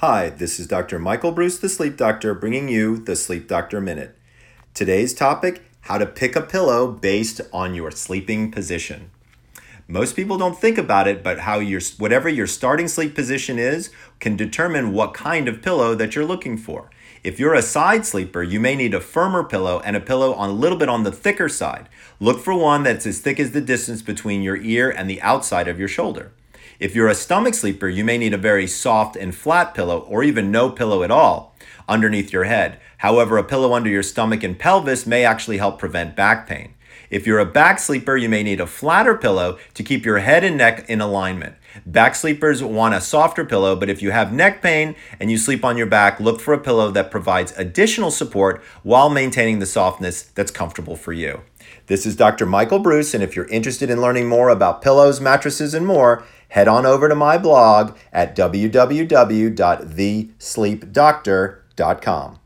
Hi, this is Dr. Michael Breus, the Sleep Doctor, bringing you the Sleep Doctor Minute. Today's topic how to pick a pillow based on your sleeping position. Most people don't think about it, but how your whatever your starting sleep position is can determine what kind of pillow that you're looking for. If you're a side sleeper, you may need a firmer pillow and a pillow on a little bit on the thicker side. Look for one that's as thick as the distance between your ear and the outside of your shoulder. If you're a stomach sleeper, you may need a very soft and flat pillow or even no pillow at all underneath your head. However, a pillow under your stomach and pelvis may actually help prevent back pain. If you're a back sleeper, you may need a flatter pillow to keep your head and neck in alignment. Back sleepers want a softer pillow, but if you have neck pain and you sleep on your back, look for a pillow that provides additional support while maintaining the softness that's comfortable for you. This is Dr. Michael Breus, and if you're interested in learning more about pillows, mattresses, and more, head on over to my blog at www.thesleepdoctor.com.